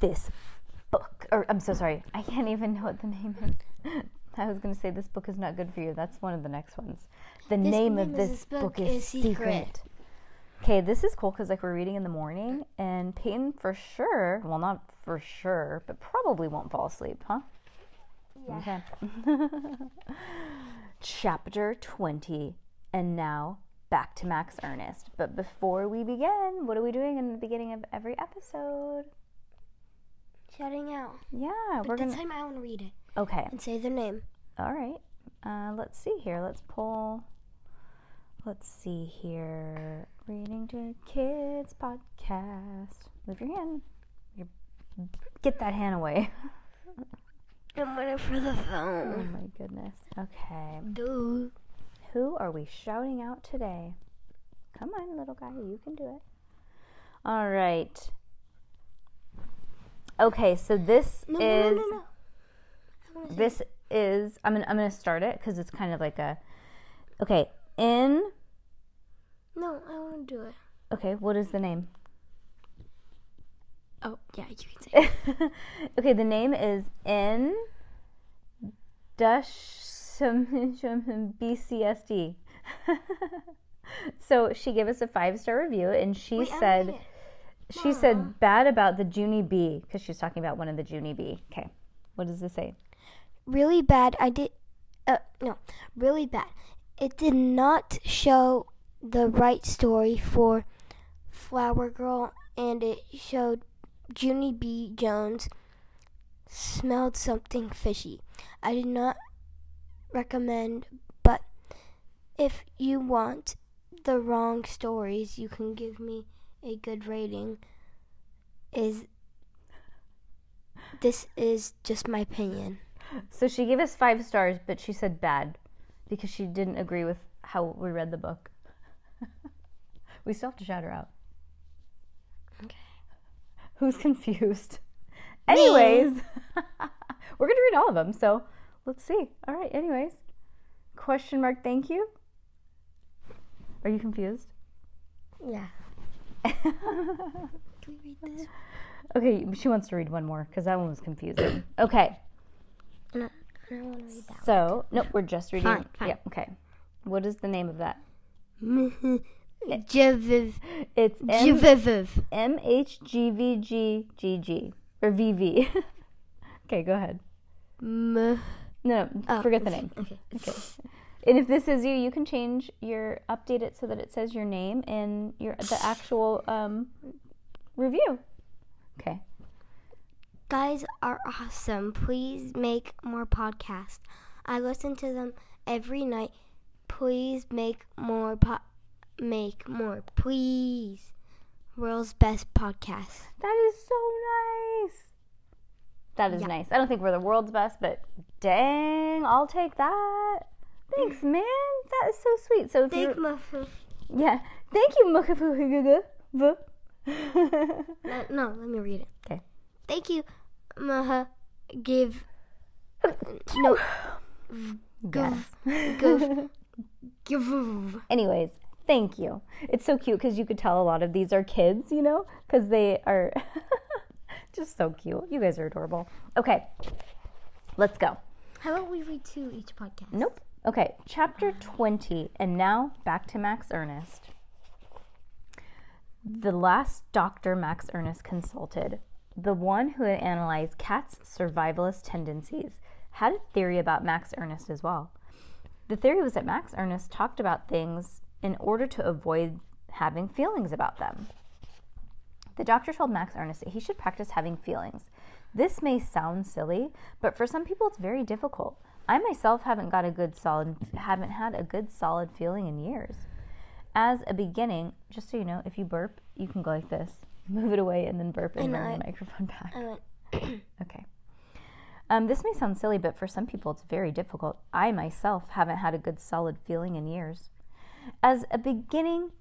This book, or I'm so sorry, I can't even know what the name is. I was going to say this book is not good for you. That's one of the next ones. The name of this book, is, secret. Okay, this is cool because like we're reading in the morning, and Peyton for sure, well not for sure, but probably won't fall asleep, huh? Yeah. Okay. Chapter 20. And now back to Max Ernest. But before we begin, what are we doing in the beginning of every episode? Shouting out. Yeah, But we're going to. time I want to read it Okay. and say their name. All right. Uh, let's see here. Let's pull. Let's see here. Reading to Kids podcast. Move your hand. Your, get that hand away. I'm waiting for the phone. Oh my goodness. Okay. Dude. Who are we shouting out today? Come on, little guy, you can do it. All right. Okay, so this No, is no, no, this is I'm gonna I'm gonna start it because it's kind of like a okay in No, I won't do it. okay what is the name? Oh, yeah, you can say it. okay the name is in Dash BCSD so she gave us a five star review and she Wait, said wanna read it. She said bad about the Junie B because she's talking about one of the Junie B. Okay. What does this say? really bad. I did. Uh, no, really bad. It did not show the right story for Flower Girl, and it showed Junie B. Jones smelled something fishy. I did not recommend, but if you want the wrong stories, you can give me a good rating. Is this is just my opinion? So she gave us five stars, but she said bad because she didn't agree with how we read the book. we still have to shout her out. Okay. Who's confused? Anyways, we're going to read all of them. So let's see. All right. Anyways, question mark, thank you. Are you confused? Yeah. Can we read this? Okay, she wants to read one more because that one was confusing. Okay. No, I don't want to read that. So, nope, we're just reading. Fine, fine. Yeah, okay. What is the name of that? Javiv. It's M Javiv. M H G V G G G or V V. Okay, go ahead. No, no, Oh, forget the name. Okay. Okay. And if this is you, you can change your update it so that it says your name and your the actual um, review. Okay. Guys are awesome. Please make more podcasts. I listen to them every night. Please make more po- make more. Please. World's best podcast. That is so nice. That is Yeah. nice. I don't think we're the world's best, but dang, I'll take that. Thanks, man. That is so sweet. So Thank you, Mufu. yeah, thank you, Mukafu. No, no, let me read it. Okay. Thank you, Maha. Give. No. Yes. Give. Give. Anyways, thank you. It's so cute because you could tell a lot of these are kids, you know, because they are just so cute. You guys are adorable. Okay, let's go. How about we read two each podcast? Nope. Okay, chapter 20, and now back to Max Ernest. The last doctor Max Ernest consulted, the one who had analyzed cats' survivalist tendencies, had a theory about Max Ernest as well. The theory was that Max Ernest talked about things in order to avoid having feelings about them. The doctor told Max Ernest that he should practice having feelings. This may sound silly, but for some people it's very difficult. I myself haven't got a good solid haven't had a good solid feeling in years. As a beginning, just so you know, if you burp, you can go like this. Move it away and then burp and bring the microphone back. Okay. Um, this may sound silly, but for some people it's very difficult. I myself haven't had a good solid feeling in years. As a beginning,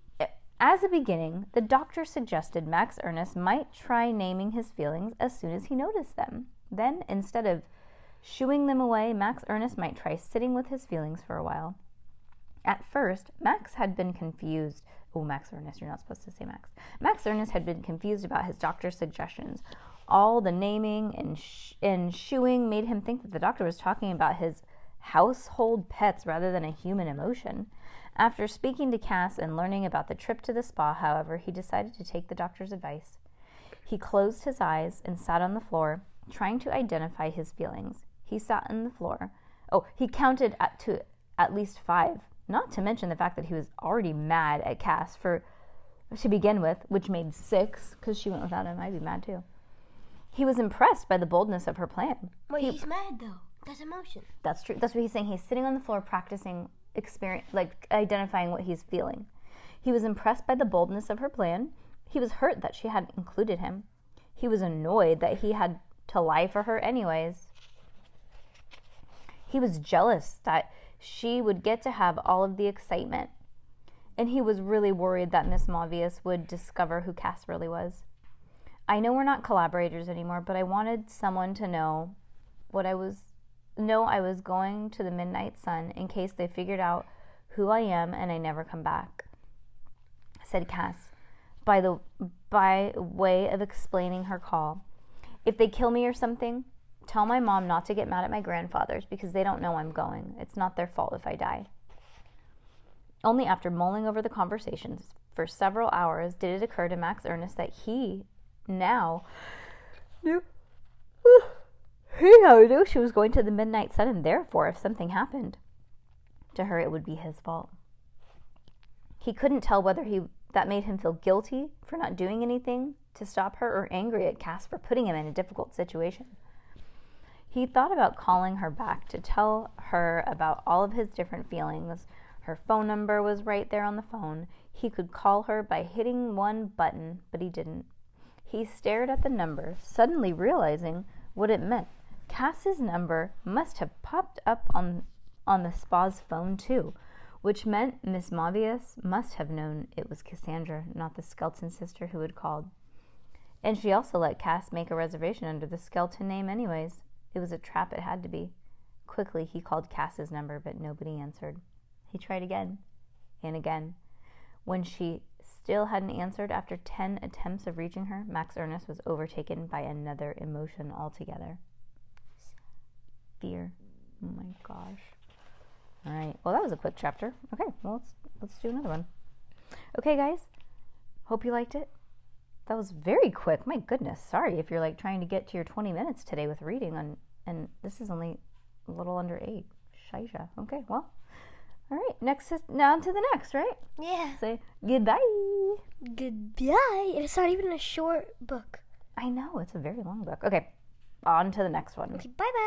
as a beginning, the doctor suggested Max Ernest might try naming his feelings as soon as he noticed them. Then, instead of shooing them away, Max Ernest might try sitting with his feelings for a while. At first, Max had been confused. Oh, Max Ernest, you're not supposed to say Max. Max Ernest had been confused about his doctor's suggestions. All the naming and, sh- and shooing made him think that the doctor was talking about his household pets rather than a human emotion. After speaking to Cass and learning about the trip to the spa, however, he decided to take the doctor's advice. He closed his eyes and sat on the floor, trying to identify his feelings. He sat on the floor. Oh, he counted at, to at least five, not to mention the fact that he was already mad at Cass for to begin with, which made six because she went without him. I'd be mad too. He was impressed by the boldness of her plan. wait, he's mad though. That's emotion. That's true. That's what he's saying. He's sitting on the floor practicing experience, like identifying what he's feeling. He was impressed by the boldness of her plan. He was hurt that she hadn't included him. He was annoyed that he had to lie for her anyways. He was jealous that she would get to have all of the excitement. And he was really worried that Miss Mavius would discover who Cass really was. I know we're not collaborators anymore, but I wanted someone to know what I was know I was going to the midnight sun in case they figured out who I am and I never come back. Said Cass, by the by way of explaining her call. If they kill me or something, tell my mom not to get mad at my grandfathers because they don't know I'm going. It's not their fault if I die. Only after mulling over the conversations for several hours did it occur to Max Ernest that he now knew he now knew she was going to the midnight sun, and therefore, if something happened to her, it would be his fault. He couldn't tell whether he that made him feel guilty for not doing anything to stop her or angry at Cass for putting him in a difficult situation. He thought about calling her back to tell her about all of his different feelings. Her phone number was right there on the phone. He could call her by hitting one button, but he didn't. He stared at the number, suddenly realizing what it meant. Cass's number must have popped up on on the spa's phone too, which meant Miss Mavius must have known it was Cassandra, not the skeleton sister who had called. And she also let Cass make a reservation under the skeleton name anyways. It was a trap it had to be. Quickly he called Cass's number, but nobody answered. He tried again and again. When she still hadn't answered after ten attempts of reaching her, Max Ernest was overtaken by another emotion altogether. Fear. Oh my gosh. All right. Well, that was a quick chapter. Okay. Well, let's let's do another one. Okay, guys. Hope you liked it. That was very quick. My goodness. Sorry if you're like trying to get to your 20 minutes today with reading on and this is only a little under 8. Shaisha. Okay. Well. All right. Next is now on to the next, right? Yeah. Say goodbye. Goodbye. And it's not even a short book. I know it's a very long book. Okay. On to the next one. Okay, bye bye.